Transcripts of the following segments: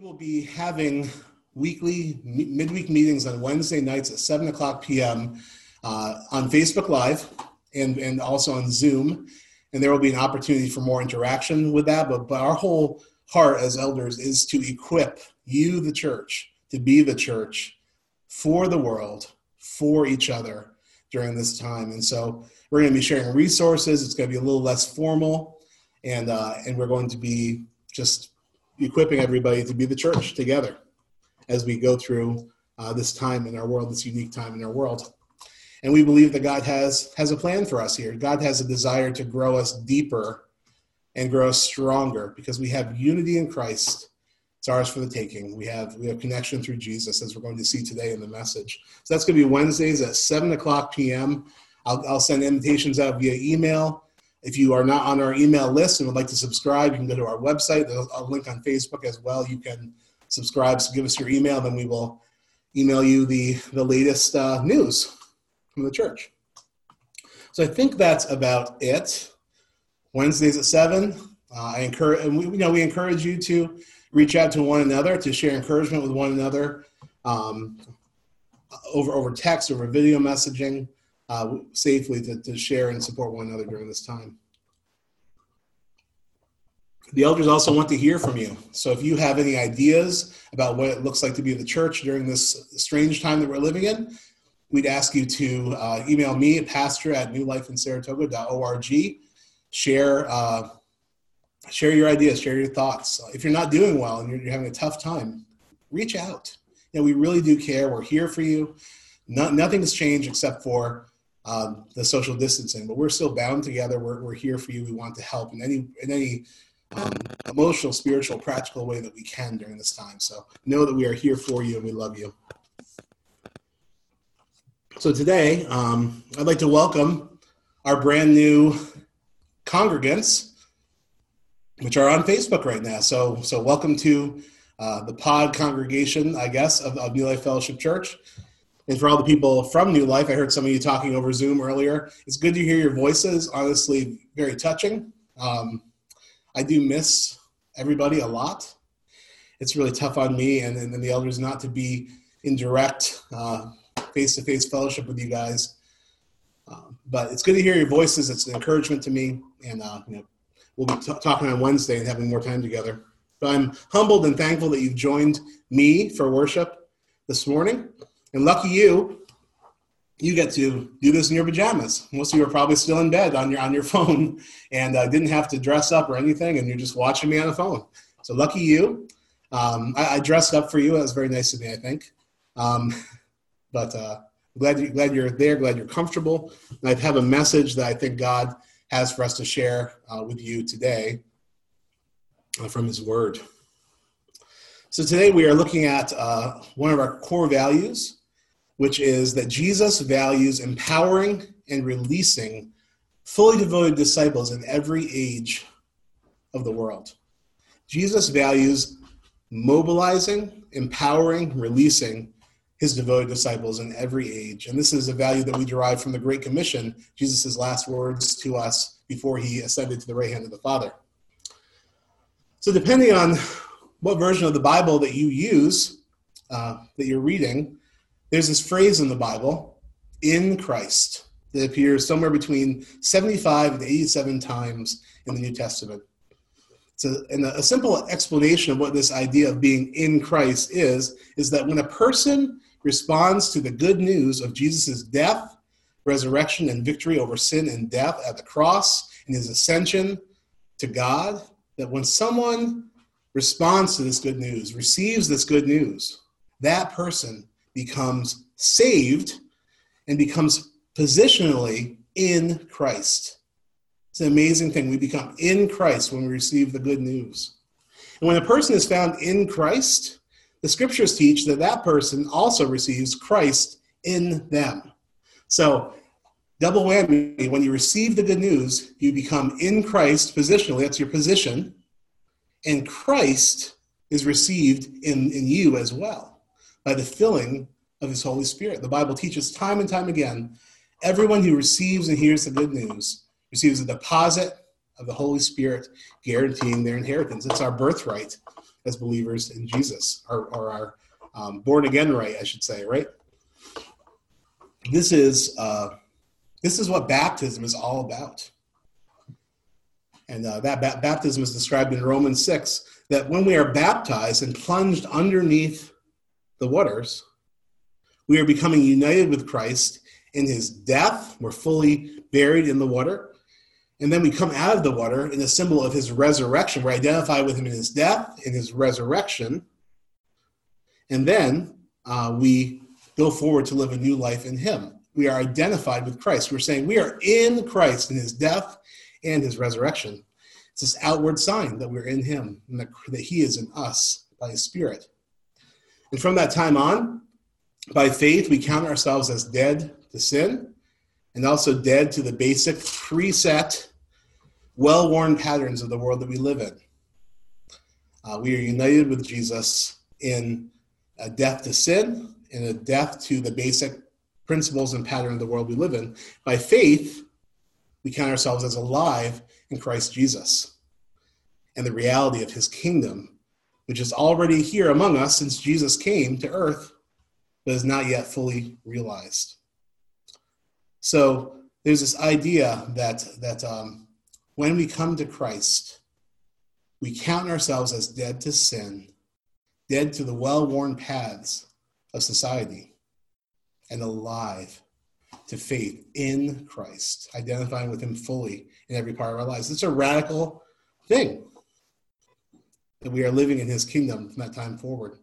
will be having weekly midweek meetings on Wednesday nights at 7 o'clock p.m. Uh, on Facebook Live and, and also on Zoom. And there will be an opportunity for more interaction with that. But, but our whole heart as elders is to equip you, the church, to be the church for the world, for each other during this time. And so we're going to be sharing resources. It's going to be a little less formal. And, uh, and we're going to be just equipping everybody to be the church together as we go through uh, this time in our world, this unique time in our world. And we believe that God has has a plan for us here. God has a desire to grow us deeper and grow us stronger because we have unity in Christ. It's ours for the taking. We have we have connection through Jesus, as we're going to see today in the message. So that's going to be Wednesdays at seven o'clock p.m. I'll, I'll send invitations out via email. If you are not on our email list and would like to subscribe, you can go to our website. There's a link on Facebook as well. You can subscribe, so give us your email, then we will email you the, the latest uh, news from the church. So I think that's about it. Wednesdays at 7. Uh, I encourage, and we, you know, we encourage you to reach out to one another, to share encouragement with one another um, over, over text, over video messaging uh, safely to, to share and support one another during this time. The elders also want to hear from you. So if you have any ideas about what it looks like to be the church during this strange time that we're living in, we'd ask you to uh, email me at pastor at newlifeinsaratoga.org. Share, uh, share your ideas, share your thoughts. If you're not doing well and you're, you're having a tough time, reach out. You know, we really do care. We're here for you. No, nothing's changed except for um, the social distancing, but we're still bound together. We're, we're here for you. We want to help in any in any um, emotional, spiritual, practical way that we can during this time. So know that we are here for you and we love you. So today, um, I'd like to welcome our brand new congregants, which are on Facebook right now. So so welcome to uh, the pod congregation, I guess, of, of New Life Fellowship Church. And for all the people from New Life, I heard some of you talking over Zoom earlier. It's good to hear your voices. Honestly, very touching. Um, I do miss everybody a lot. It's really tough on me and, and the elders not to be in direct face to face fellowship with you guys. Uh, but it's good to hear your voices. It's an encouragement to me. And uh, you know, we'll be t- talking on Wednesday and having more time together. So I'm humbled and thankful that you've joined me for worship this morning. And lucky you, you get to do this in your pajamas. Most of you are probably still in bed on your on your phone and uh, didn't have to dress up or anything, and you're just watching me on the phone. So lucky you. Um, I, I, dressed up for you. That was very nice of me, I think. Um, but uh, glad you glad you're there. Glad you're comfortable. And I have a message that I think God has for us to share uh, with you today uh, from His Word. So today we are looking at uh, one of our core values which is that Jesus values empowering and releasing fully devoted disciples in every age of the world. Jesus values mobilizing, empowering, releasing his devoted disciples in every age. And this is a value that we derive from the Great Commission, Jesus' last words to us before he ascended to the right hand of the Father. So, depending on what version of the Bible that you use, uh, that you're reading, there's this phrase in the Bible, in Christ, that appears somewhere between 75 and 87 times in the New Testament. So, and a, simple explanation of what this idea of being in Christ is, is that when a person responds to the good news of Jesus' death, resurrection, and victory over sin and death at the cross and his ascension to God, that when someone responds to this good news, receives this good news, that person becomes saved and becomes positionally in Christ. It's an amazing thing. We become in Christ when we receive the good news. And when a person is found in Christ, the scriptures teach that that person also receives Christ in them. So, double whammy when you receive the good news, you become in Christ positionally, that's your position, and Christ is received in, in you as well by the filling of his Holy Spirit. The Bible teaches time and time again everyone who receives and hears the good news receives a deposit of the Holy Spirit, guaranteeing their inheritance. It's our birthright. as believers in Jesus, or, or our um, born again right, I should say, right? This is uh, this is what baptism is all about. And uh, that ba- baptism is described in Romans 6 that when we are baptized and plunged underneath the waters, we are becoming united with Christ in his death. We're fully buried in the water. And then we come out of the water in a symbol of his resurrection. We're identified with him in his death, in his resurrection. And then uh, we go forward to live a new life in him. We are identified with Christ. We're saying we are in Christ in his death and his resurrection. It's this outward sign that we're in him and that, that he is in us by his spirit. And from that time on, by faith, we count ourselves as dead to sin and also dead to the basic preset well worn patterns of the world that we live in. Uh, we are united with Jesus in a death to sin and a death to the basic principles and pattern of the world we live in. By faith, we count ourselves as alive in Christ Jesus and the reality of his kingdom, which is already here among us since Jesus came to earth, but is not yet fully realized. So there's this idea that, that um, when we come to Christ, we count ourselves as dead to sin, dead to the well worn paths of society, and alive to faith in Christ, identifying with Him fully in every part of our lives. It's a radical thing that we are living in His kingdom from that time forward.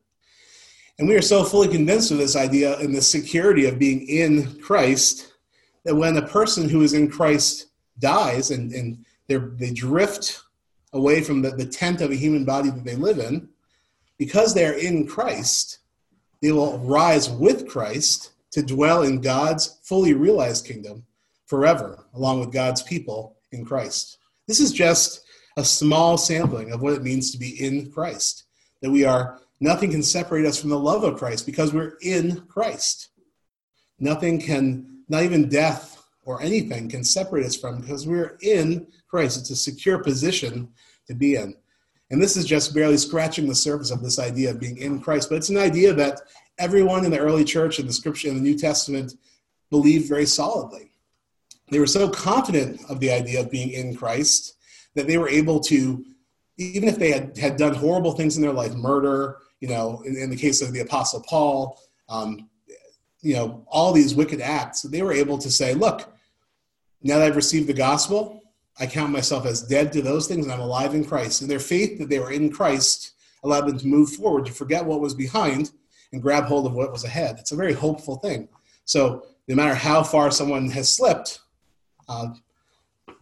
And we are so fully convinced of this idea and the security of being in Christ that when a person who is in Christ dies and, and they drift away from the, the tent of a human body that they live in, because they are in Christ, they will rise with Christ to dwell in God's fully realized kingdom forever, along with God's people in Christ. This is just a small sampling of what it means to be in Christ. That we are, nothing can separate us from the love of Christ because we're in Christ. Nothing can, not even death or anything can separate us from because we're in Christ. It's a secure position to be in. And this is just barely scratching the surface of this idea of being in Christ. But it's an idea that everyone in the early church and the scripture in the New Testament believed very solidly. They were so confident of the idea of being in Christ that they were able to, even if they had, had done horrible things in their life, murder, you know, in, in the case of the Apostle Paul, um, you know, all these wicked acts, they were able to say, look, now that I've received the gospel, I count myself as dead to those things and I'm alive in Christ. And their faith that they were in Christ allowed them to move forward, to forget what was behind and grab hold of what was ahead. It's a very hopeful thing. So, no matter how far someone has slipped, uh,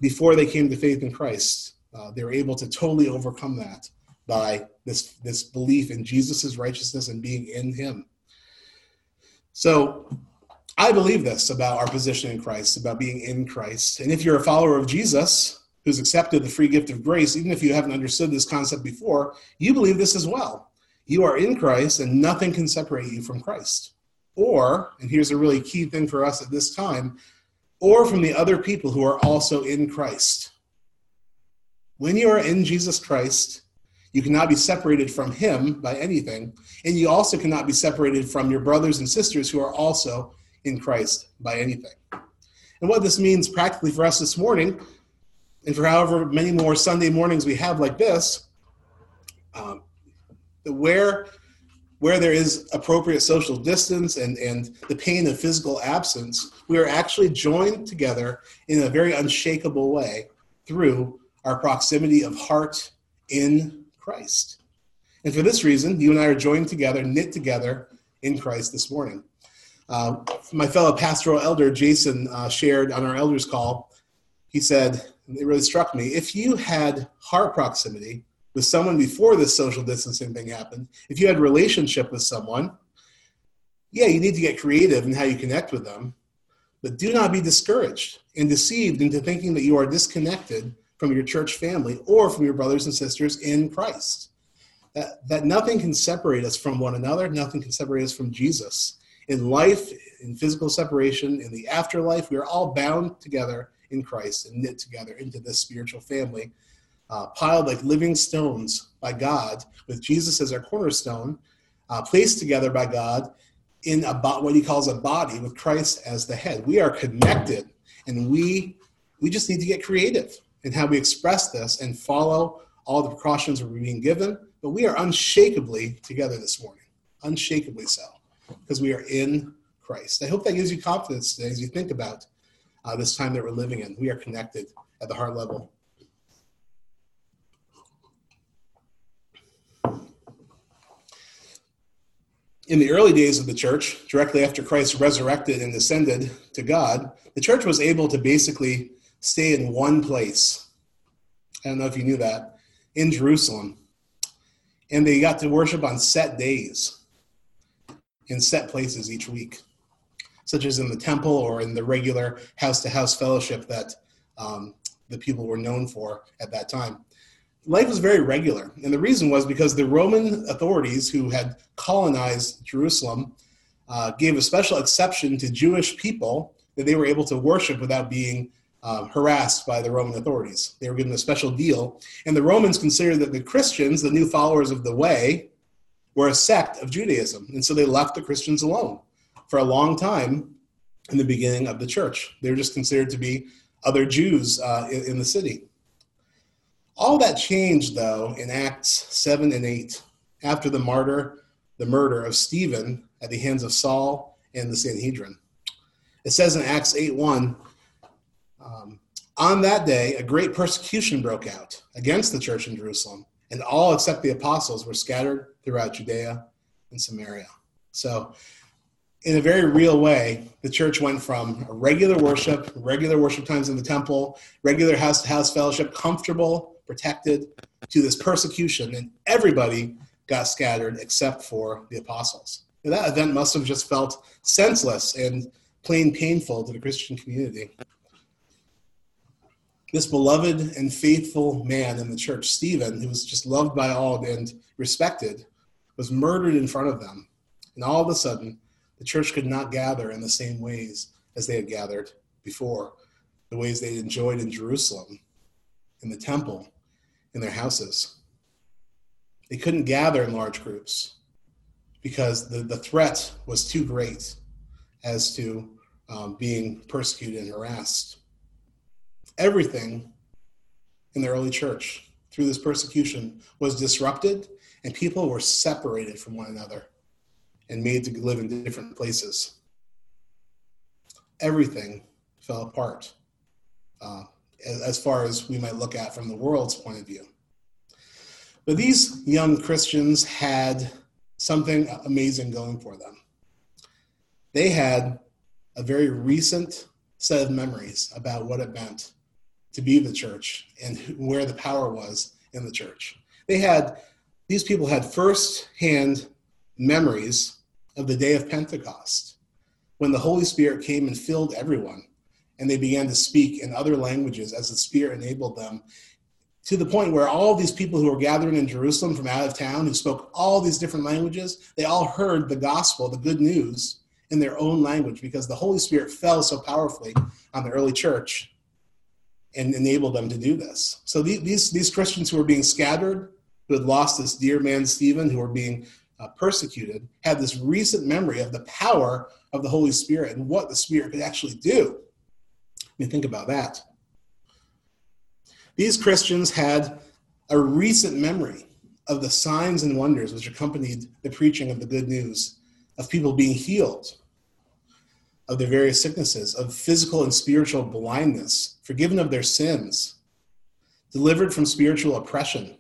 before they came to faith in Christ, uh, they were able to totally overcome that by this, this belief in Jesus' righteousness and being in Him. So, I believe this about our position in Christ, about being in Christ. And if you're a follower of Jesus who's accepted the free gift of grace, even if you haven't understood this concept before, you believe this as well. You are in Christ and nothing can separate you from Christ. Or, and here's a really key thing for us at this time, or from the other people who are also in Christ. When you are in Jesus Christ, you cannot be separated from him by anything, and you also cannot be separated from your brothers and sisters who are also in Christ by anything. And what this means practically for us this morning, and for however many more Sunday mornings we have like this, um, where where there is appropriate social distance and, and the pain of physical absence, we are actually joined together in a very unshakable way through our proximity of heart in Christ. And for this reason, you and I are joined together, knit together in Christ this morning. Uh, my fellow pastoral elder, Jason, uh, shared on our elders call. He said, it really struck me if you had heart proximity with someone before this social distancing thing happened, if you had a relationship with someone, yeah, you need to get creative in how you connect with them, but do not be discouraged and deceived into thinking that you are disconnected from your church family or from your brothers and sisters in Christ. That, that nothing can separate us from one another, nothing can separate us from Jesus in life, in physical separation, in the afterlife, we are all bound together in Christ and knit together into this spiritual family uh, piled like living stones by God, with Jesus as our cornerstone, uh, placed together by God in a what he calls a body with Christ as the head. We are connected, and we we just need to get creative in how we express this and follow all the precautions we're being given. But we are unshakably together this morning, unshakably so, because we are in Christ. I hope that gives you confidence today as you think about uh, this time that we're living in. We are connected at the heart level. In the early days of the church, directly after Christ resurrected and ascended to God, the church was able to basically stay in one place. I don't know if you knew that, in Jerusalem. And they got to worship on set days in set places each week, such as in the temple or in the regular house to house fellowship that um, the people were known for at that time life was very regular. And the reason was because the Roman authorities who had colonized Jerusalem uh, gave a special exception to Jewish people that they were able to worship without being uh, harassed by the Roman authorities. They were given a special deal. And the Romans considered that the Christians, the new followers of the way, were a sect of Judaism. And so they left the Christians alone for a long time in the beginning of the church. They were just considered to be other Jews uh, in, in the city. All that changed, though, in Acts 7 and 8, after the martyr, the murder of Stephen at the hands of Saul and the Sanhedrin. It says in Acts 8 1, um, on that day, a great persecution broke out against the church in Jerusalem, and all except the apostles were scattered throughout Judea and Samaria. So, in a very real way, the church went from regular worship, regular worship times in the temple, regular house to house fellowship, comfortable protected to this persecution, and everybody got scattered except for the apostles. And that event must have just felt senseless and plain painful to the Christian community. This beloved and faithful man in the church, Stephen, who was just loved by all and respected, was murdered in front of them. And all of a sudden, the church could not gather in the same ways as they had gathered before, the ways they enjoyed in Jerusalem, in the temple, in their houses. They couldn't gather in large groups because the, the threat was too great as to um, being persecuted and harassed. Everything in the early church through this persecution was disrupted, and people were separated from one another and made to live in different places. Everything fell apart. Uh, as far as we might look at from the world's point of view. But these young Christians had something amazing going for them. They had a very recent set of memories about what it meant to be the church and where the power was in the church. They had, these people had first-hand memories of the day of Pentecost when the Holy Spirit came and filled everyone and they began to speak in other languages as the Spirit enabled them. To the point where all these people who were gathering in Jerusalem from out of town, who spoke all these different languages, they all heard the gospel, the good news, in their own language because the Holy Spirit fell so powerfully on the early church and enabled them to do this. So these, these Christians who were being scattered, who had lost this dear man Stephen, who were being uh, persecuted, had this recent memory of the power of the Holy Spirit and what the Spirit could actually do mean, think about that. These Christians had a recent memory of the signs and wonders which accompanied the preaching of the good news, of people being healed of their various sicknesses, of physical and spiritual blindness, forgiven of their sins, delivered from spiritual oppression,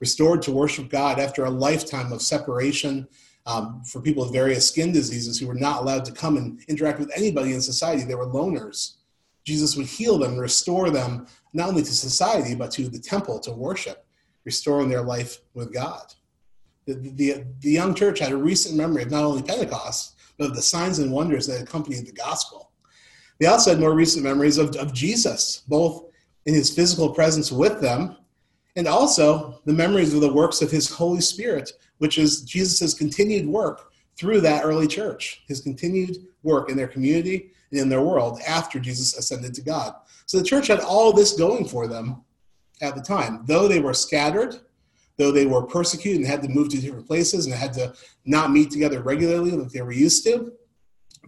restored to worship God after a lifetime of separation um, for people with various skin diseases who were not allowed to come and interact with anybody in society. They were loners. Jesus would heal them restore them not only to society, but to the temple to worship, restoring their life with God. The, the, the young church had a recent memory of not only Pentecost, but of the signs and wonders that accompanied the gospel. They also had more recent memories of, of Jesus, both in his physical presence with them and also the memories of the works of his Holy Spirit, which is Jesus' continued work through that early church, his continued work in their community in their world after Jesus ascended to God. So the church had all this going for them at the time. Though they were scattered, though they were persecuted and had to move to different places and had to not meet together regularly like they were used to,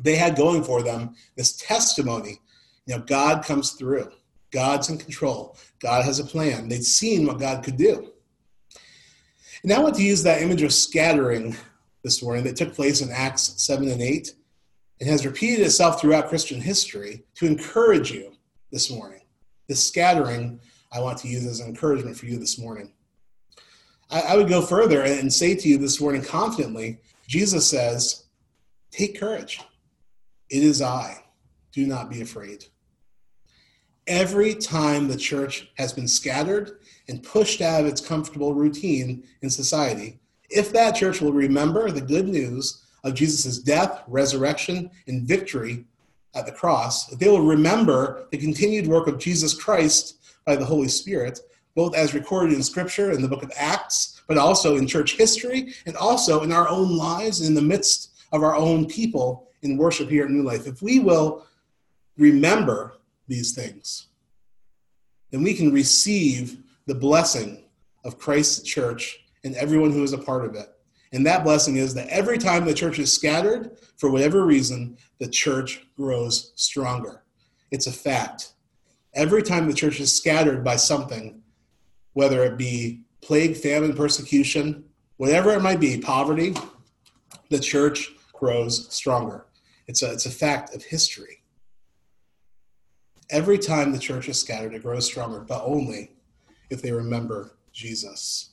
they had going for them this testimony. You know, God comes through. God's in control. God has a plan. They'd seen what God could do. And I want to use that image of scattering this morning that took place in Acts 7 and 8 and has repeated itself throughout Christian history to encourage you this morning. This scattering I want to use as an encouragement for you this morning. I, I would go further and say to you this morning confidently Jesus says, Take courage. It is I. Do not be afraid. Every time the church has been scattered and pushed out of its comfortable routine in society, if that church will remember the good news of Jesus' death, resurrection, and victory at the cross, if they will remember the continued work of Jesus Christ by the Holy Spirit, both as recorded in Scripture in the book of Acts, but also in church history, and also in our own lives, in the midst of our own people in worship here at New Life. If we will remember these things, then we can receive the blessing of Christ's church and everyone who is a part of it. And that blessing is that every time the church is scattered, for whatever reason, the church grows stronger. It's a fact. Every time the church is scattered by something, whether it be plague, famine, persecution, whatever it might be, poverty, the church grows stronger. It's a, it's a fact of history. Every time the church is scattered, it grows stronger, but only if they remember Jesus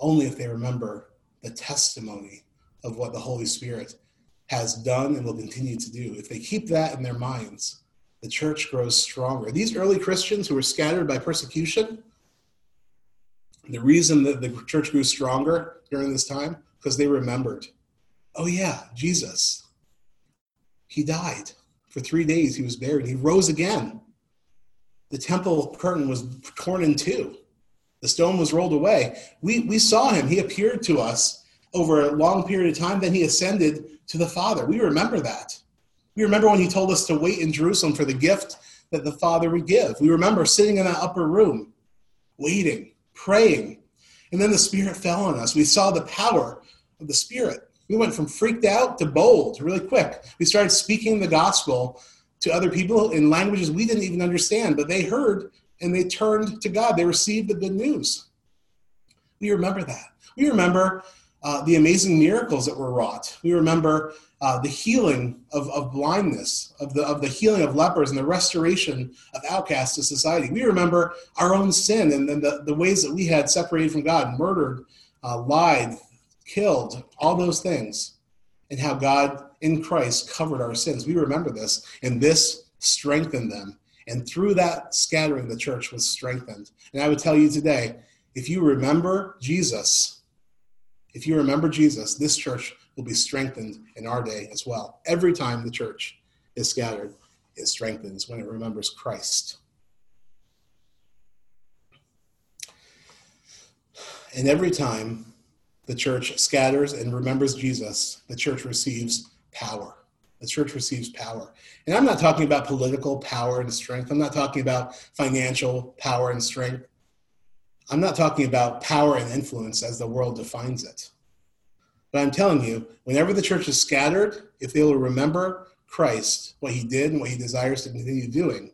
only if they remember the testimony of what the Holy Spirit has done and will continue to do. If they keep that in their minds, the church grows stronger. These early Christians who were scattered by persecution, the reason that the church grew stronger during this time, because they remembered, oh, yeah, Jesus, he died. For three days, he was buried. He rose again. The temple curtain was torn in two. The stone was rolled away. We, we saw him. He appeared to us over a long period of time. Then he ascended to the Father. We remember that. We remember when he told us to wait in Jerusalem for the gift that the Father would give. We remember sitting in that upper room, waiting, praying. And then the Spirit fell on us. We saw the power of the Spirit. We went from freaked out to bold really quick. We started speaking the gospel to other people in languages we didn't even understand, but they heard and they turned to God. They received the good news. We remember that. We remember uh, the amazing miracles that were wrought. We remember uh, the healing of, of blindness, of the, of the healing of lepers, and the restoration of outcasts to society. We remember our own sin and, and the, the ways that we had separated from God, murdered, uh, lied, killed, all those things, and how God in Christ covered our sins. We remember this, and this strengthened them and through that scattering, the church was strengthened. And I would tell you today if you remember Jesus, if you remember Jesus, this church will be strengthened in our day as well. Every time the church is scattered, it strengthens when it remembers Christ. And every time the church scatters and remembers Jesus, the church receives power. The church receives power. And I'm not talking about political power and strength. I'm not talking about financial power and strength. I'm not talking about power and influence as the world defines it. But I'm telling you, whenever the church is scattered, if they will remember Christ, what he did and what he desires to continue doing,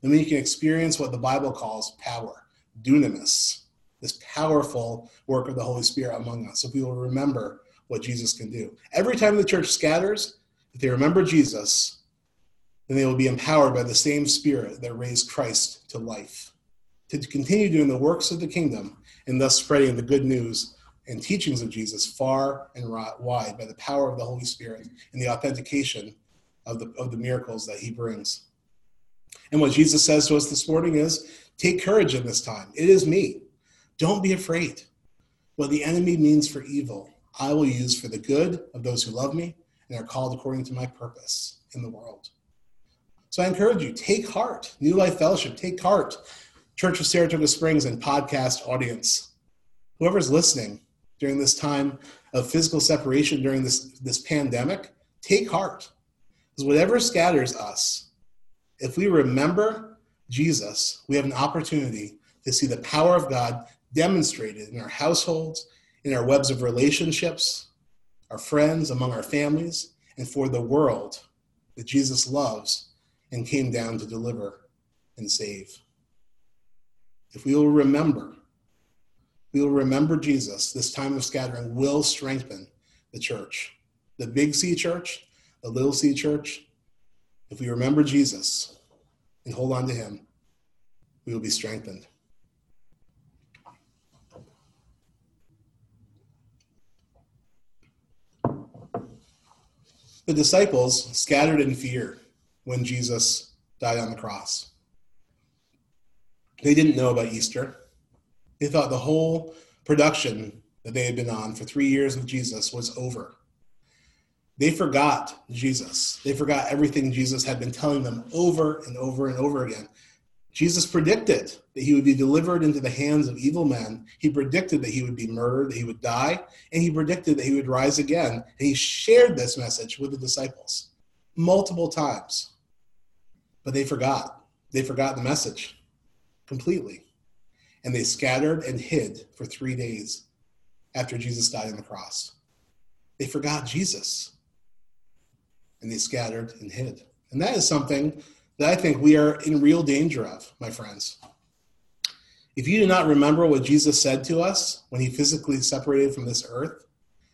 then we can experience what the Bible calls power, dunamis, this powerful work of the Holy Spirit among us. If we will remember what Jesus can do. Every time the church scatters, if they remember Jesus, then they will be empowered by the same Spirit that raised Christ to life to continue doing the works of the kingdom and thus spreading the good news and teachings of Jesus far and wide by the power of the Holy Spirit and the authentication of the, of the miracles that he brings. And what Jesus says to us this morning is take courage in this time. It is me. Don't be afraid. What the enemy means for evil, I will use for the good of those who love me and are called according to my purpose in the world. So I encourage you, take heart. New Life Fellowship, take heart. Church of Saratoga Springs and podcast audience. Whoever's listening during this time of physical separation during this, this pandemic, take heart. Because whatever scatters us, if we remember Jesus, we have an opportunity to see the power of God demonstrated in our households, in our webs of relationships, our friends, among our families, and for the world that Jesus loves and came down to deliver and save. If we will remember, we will remember Jesus, this time of scattering will strengthen the church. The big C church, the little c church. If we remember Jesus and hold on to him, we will be strengthened. The disciples scattered in fear when Jesus died on the cross. They didn't know about Easter. They thought the whole production that they had been on for three years with Jesus was over. They forgot Jesus. They forgot everything Jesus had been telling them over and over and over again. Jesus predicted that he would be delivered into the hands of evil men. He predicted that he would be murdered, that he would die, and he predicted that he would rise again. And he shared this message with the disciples multiple times. But they forgot. They forgot the message completely. And they scattered and hid for three days after Jesus died on the cross. They forgot Jesus. And they scattered and hid. And that is something that I think we are in real danger of, my friends. If you do not remember what Jesus said to us when he physically separated from this earth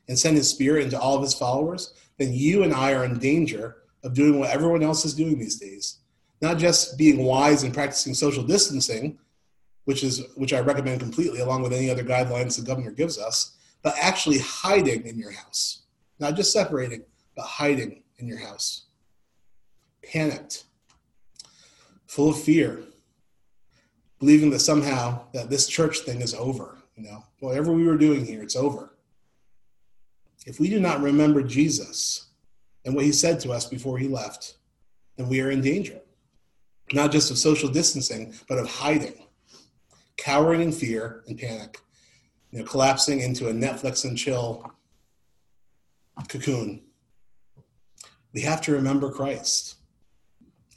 and sent his spirit into all of his followers, then you and I are in danger of doing what everyone else is doing these days. Not just being wise and practicing social distancing, which is which I recommend completely along with any other guidelines the governor gives us, but actually hiding in your house. Not just separating, but hiding in your house. Panicked, full of fear, believing that somehow that this church thing is over. You know, whatever we were doing here, it's over. If we do not remember Jesus and what he said to us before he left, then we are in danger. Not just of social distancing, but of hiding, cowering in fear and panic, you know, collapsing into a Netflix and chill cocoon. We have to remember Christ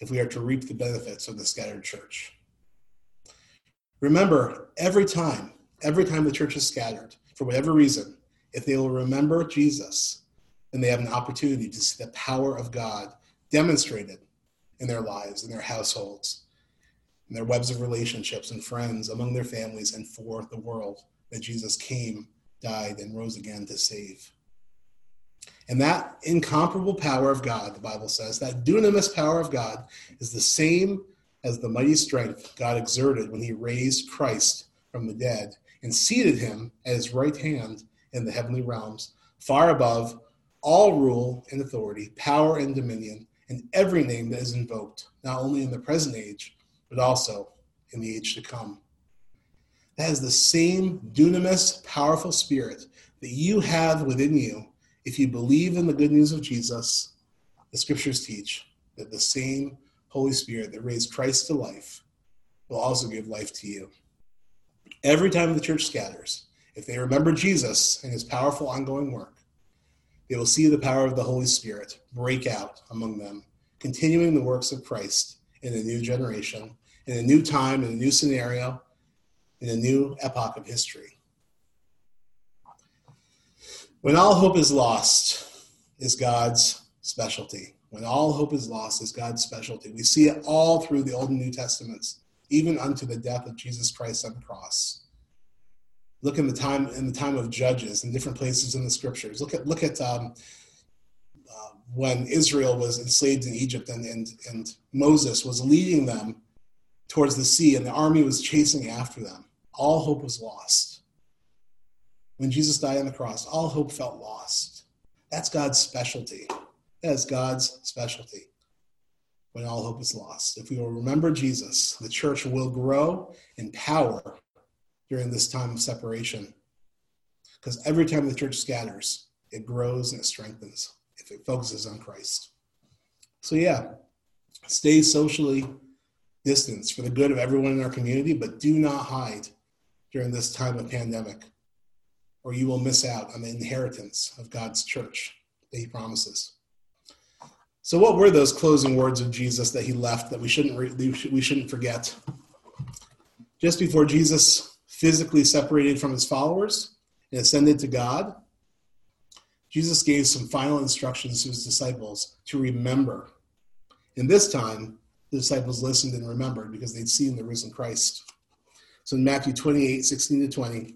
if we are to reap the benefits of the scattered church. Remember, every time, every time the church is scattered, for whatever reason, if they will remember Jesus, then they have an opportunity to see the power of God demonstrated in their lives, in their households, in their webs of relationships and friends, among their families, and for the world that Jesus came, died, and rose again to save. And that incomparable power of God, the Bible says, that dunamis power of God is the same as the mighty strength God exerted when he raised Christ from the dead and seated him at his right hand in the heavenly realms, far above all rule and authority, power and dominion, and every name that is invoked, not only in the present age, but also in the age to come. That is the same dunamis, powerful spirit that you have within you if you believe in the good news of Jesus, the scriptures teach that the same Holy Spirit that raised Christ to life will also give life to you. Every time the church scatters, if they remember Jesus and his powerful ongoing work, they will see the power of the Holy Spirit break out among them, continuing the works of Christ in a new generation, in a new time, in a new scenario, in a new epoch of history. When all hope is lost is God's specialty. When all hope is lost is God's specialty. We see it all through the Old and New Testaments, even unto the death of Jesus Christ on the cross. Look in the time in the time of Judges in different places in the Scriptures. Look at look at um, uh, when Israel was enslaved in Egypt and, and and Moses was leading them towards the sea, and the army was chasing after them. All hope was lost when Jesus died on the cross, all hope felt lost. That's God's specialty. That is God's specialty when all hope is lost. If we will remember Jesus, the church will grow in power during this time of separation. Because every time the church scatters, it grows and it strengthens if it focuses on Christ. So, yeah, stay socially distanced for the good of everyone in our community, but do not hide during this time of pandemic or you will miss out on the inheritance of God's church that he promises. So, what were those closing words of Jesus that he left that we shouldn't re- we shouldn't forget? Just before Jesus physically separated from his followers and ascended to God, Jesus gave some final instructions to his disciples to remember. And this time, the disciples listened and remembered because they'd seen the risen Christ. So in Matthew 28 16 to 20,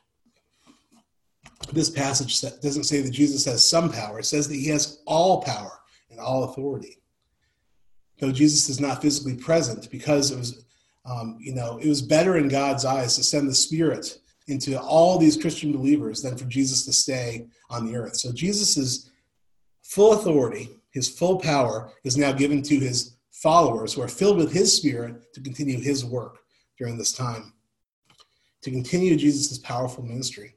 This passage doesn't say that Jesus has some power, it says that he has all power and all authority. Though Jesus is not physically present, because it was, um, you know, it was better in God's eyes to send the Spirit into all these Christian believers than for Jesus to stay on the earth. So Jesus' full authority, his full power, is now given to his followers who are filled with his spirit to continue his work during this time, to continue Jesus' powerful ministry.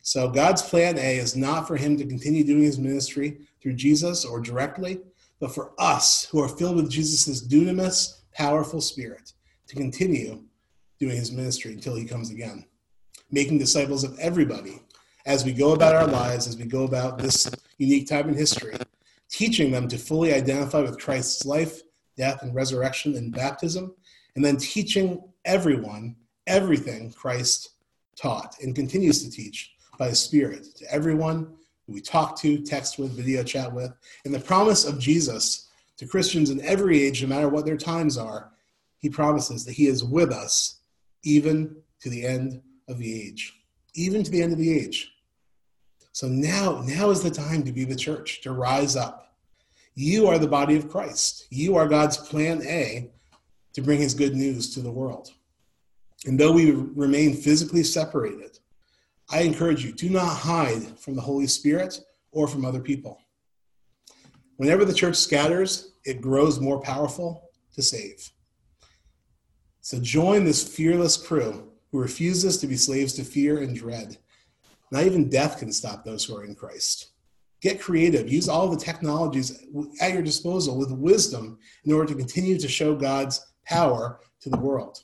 So God's plan A is not for him to continue doing his ministry through Jesus or directly, but for us who are filled with Jesus' dunamis, powerful spirit to continue doing his ministry until he comes again making disciples of everybody as we go about our lives, as we go about this unique time in history, teaching them to fully identify with Christ's life, death, and resurrection in baptism, and then teaching everyone everything Christ taught and continues to teach by His Spirit to everyone who we talk to, text with, video chat with. And the promise of Jesus to Christians in every age, no matter what their times are, He promises that He is with us even to the end of the age, even to the end of the age. So now, now is the time to be the church, to rise up. You are the body of Christ. You are God's plan A to bring his good news to the world. And though we remain physically separated, I encourage you do not hide from the Holy Spirit or from other people. Whenever the church scatters, it grows more powerful to save. So join this fearless crew who refuses to be slaves to fear and dread. Not even death can stop those who are in Christ. Get creative. Use all the technologies at your disposal with wisdom in order to continue to show God's power to the world.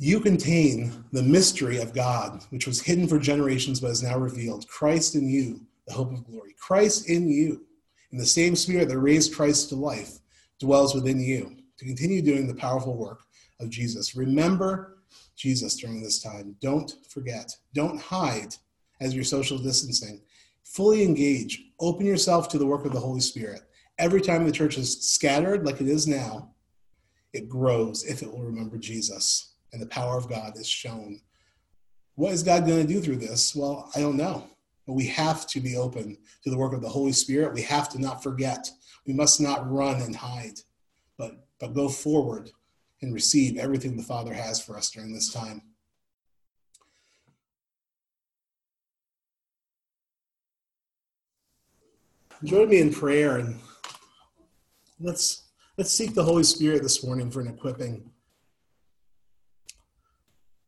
You contain the mystery of God, which was hidden for generations but is now revealed. Christ in you, the hope of glory. Christ in you, in the same spirit that raised Christ to life, dwells within you to continue doing the powerful work of Jesus. Remember Jesus during this time. Don't forget. Don't hide as you're social distancing. Fully engage. Open yourself to the work of the Holy Spirit. Every time the church is scattered, like it is now, it grows if it will remember Jesus and the power of God is shown. What is God going to do through this? Well, I don't know. But we have to be open to the work of the Holy Spirit. We have to not forget. We must not run and hide, but, but go forward and receive everything the Father has for us during this time. Join me in prayer and let's let's seek the Holy Spirit this morning for an equipping.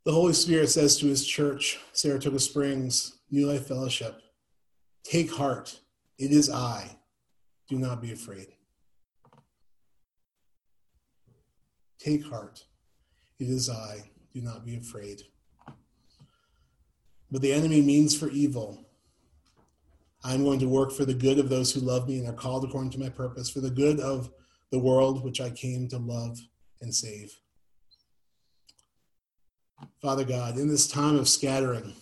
The Holy Spirit says to his church, Saratoga Springs, New Life Fellowship, take heart, it is I. Do not be afraid. Take heart. It is I. Do not be afraid. But the enemy means for evil. I'm going to work for the good of those who love me and are called according to my purpose, for the good of the world which I came to love and save. Father God, in this time of scattering,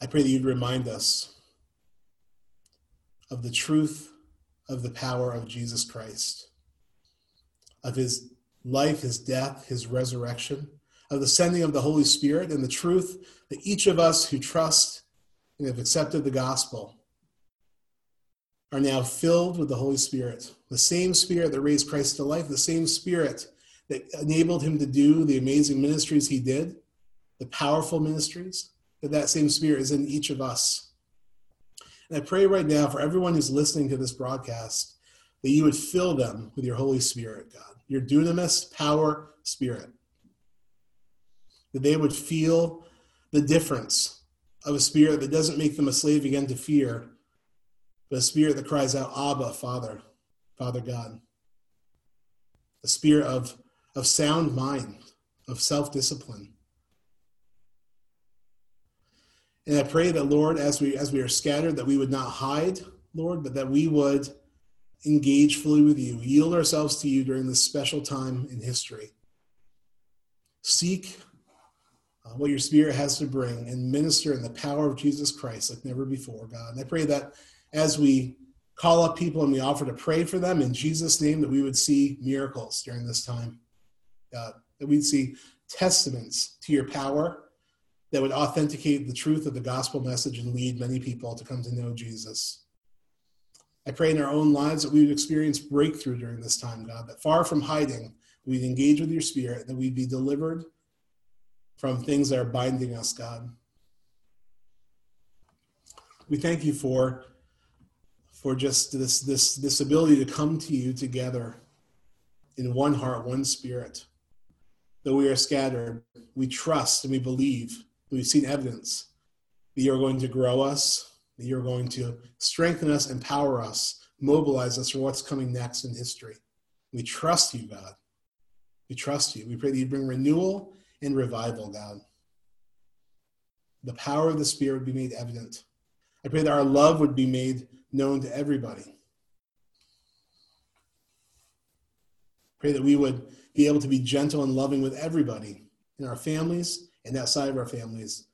I pray that you'd remind us of the truth of the power of Jesus Christ, of his life, his death, his resurrection, of the sending of the Holy Spirit, and the truth that each of us who trust and have accepted the gospel are now filled with the Holy Spirit, the same Spirit that raised Christ to life, the same Spirit that enabled him to do the amazing ministries he did, the powerful ministries, that that same Spirit is in each of us. And I pray right now for everyone who's listening to this broadcast that you would fill them with your Holy Spirit, God, your dunamis power spirit. That they would feel the difference of a spirit that doesn't make them a slave again to fear, but a spirit that cries out, Abba, Father, Father God. A spirit of, of sound mind, of self discipline. And I pray that, Lord, as we as we are scattered, that we would not hide, Lord, but that we would engage fully with you, yield ourselves to you during this special time in history. Seek uh, what your spirit has to bring and minister in the power of Jesus Christ like never before, God. And I pray that as we call up people and we offer to pray for them in Jesus' name, that we would see miracles during this time, God, that we'd see testaments to your power that would authenticate the truth of the gospel message and lead many people to come to know Jesus. I pray in our own lives that we would experience breakthrough during this time, God, that far from hiding, we'd engage with your spirit, that we'd be delivered from things that are binding us, God. We thank you for, for just this, this, this ability to come to you together in one heart, one spirit. Though we are scattered, we trust and we believe We've seen evidence that you're going to grow us, that you're going to strengthen us, empower us, mobilize us for what's coming next in history. We trust you, God. We trust you. We pray that you bring renewal and revival, God. The power of the Spirit would be made evident. I pray that our love would be made known to everybody. Pray that we would be able to be gentle and loving with everybody in our families and outside of our families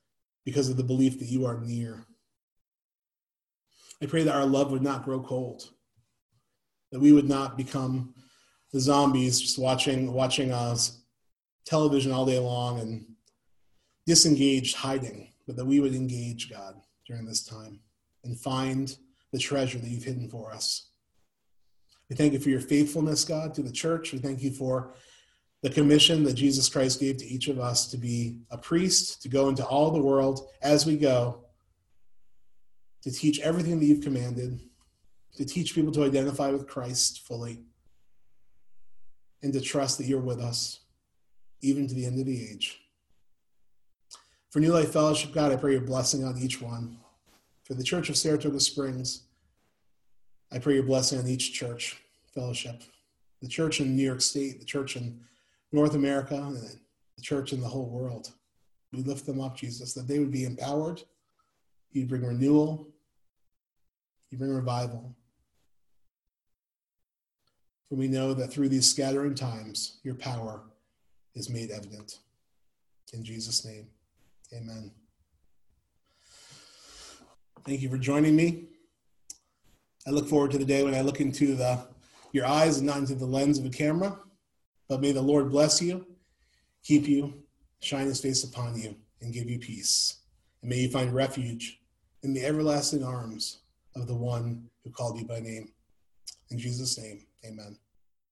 because of the belief that you are near. I pray that our love would not grow cold, that we would not become the zombies just watching watching us television all day long and disengaged, hiding, but that we would engage God during this time and find the treasure that you've hidden for us. We thank you for your faithfulness, God, to the church. We thank you for the commission that Jesus Christ gave to each of us to be a priest, to go into all the world as we go, to teach everything that you've commanded, to teach people to identify with Christ fully, and to trust that you're with us even to the end of the age. For New Life Fellowship, God, I pray your blessing on each one. For the Church of Saratoga Springs, I pray your blessing on each church fellowship. The church in New York State, the church in North America and the church in the whole world. We lift them up, Jesus, that they would be empowered. You bring renewal. You bring revival. For we know that through these scattering times, your power is made evident. In Jesus' name, amen. Thank you for joining me. I look forward to the day when I look into the, your eyes and not into the lens of a camera but may the Lord bless you, keep you, shine his face upon you, and give you peace. And may you find refuge in the everlasting arms of the one who called you by name. In Jesus' name, amen.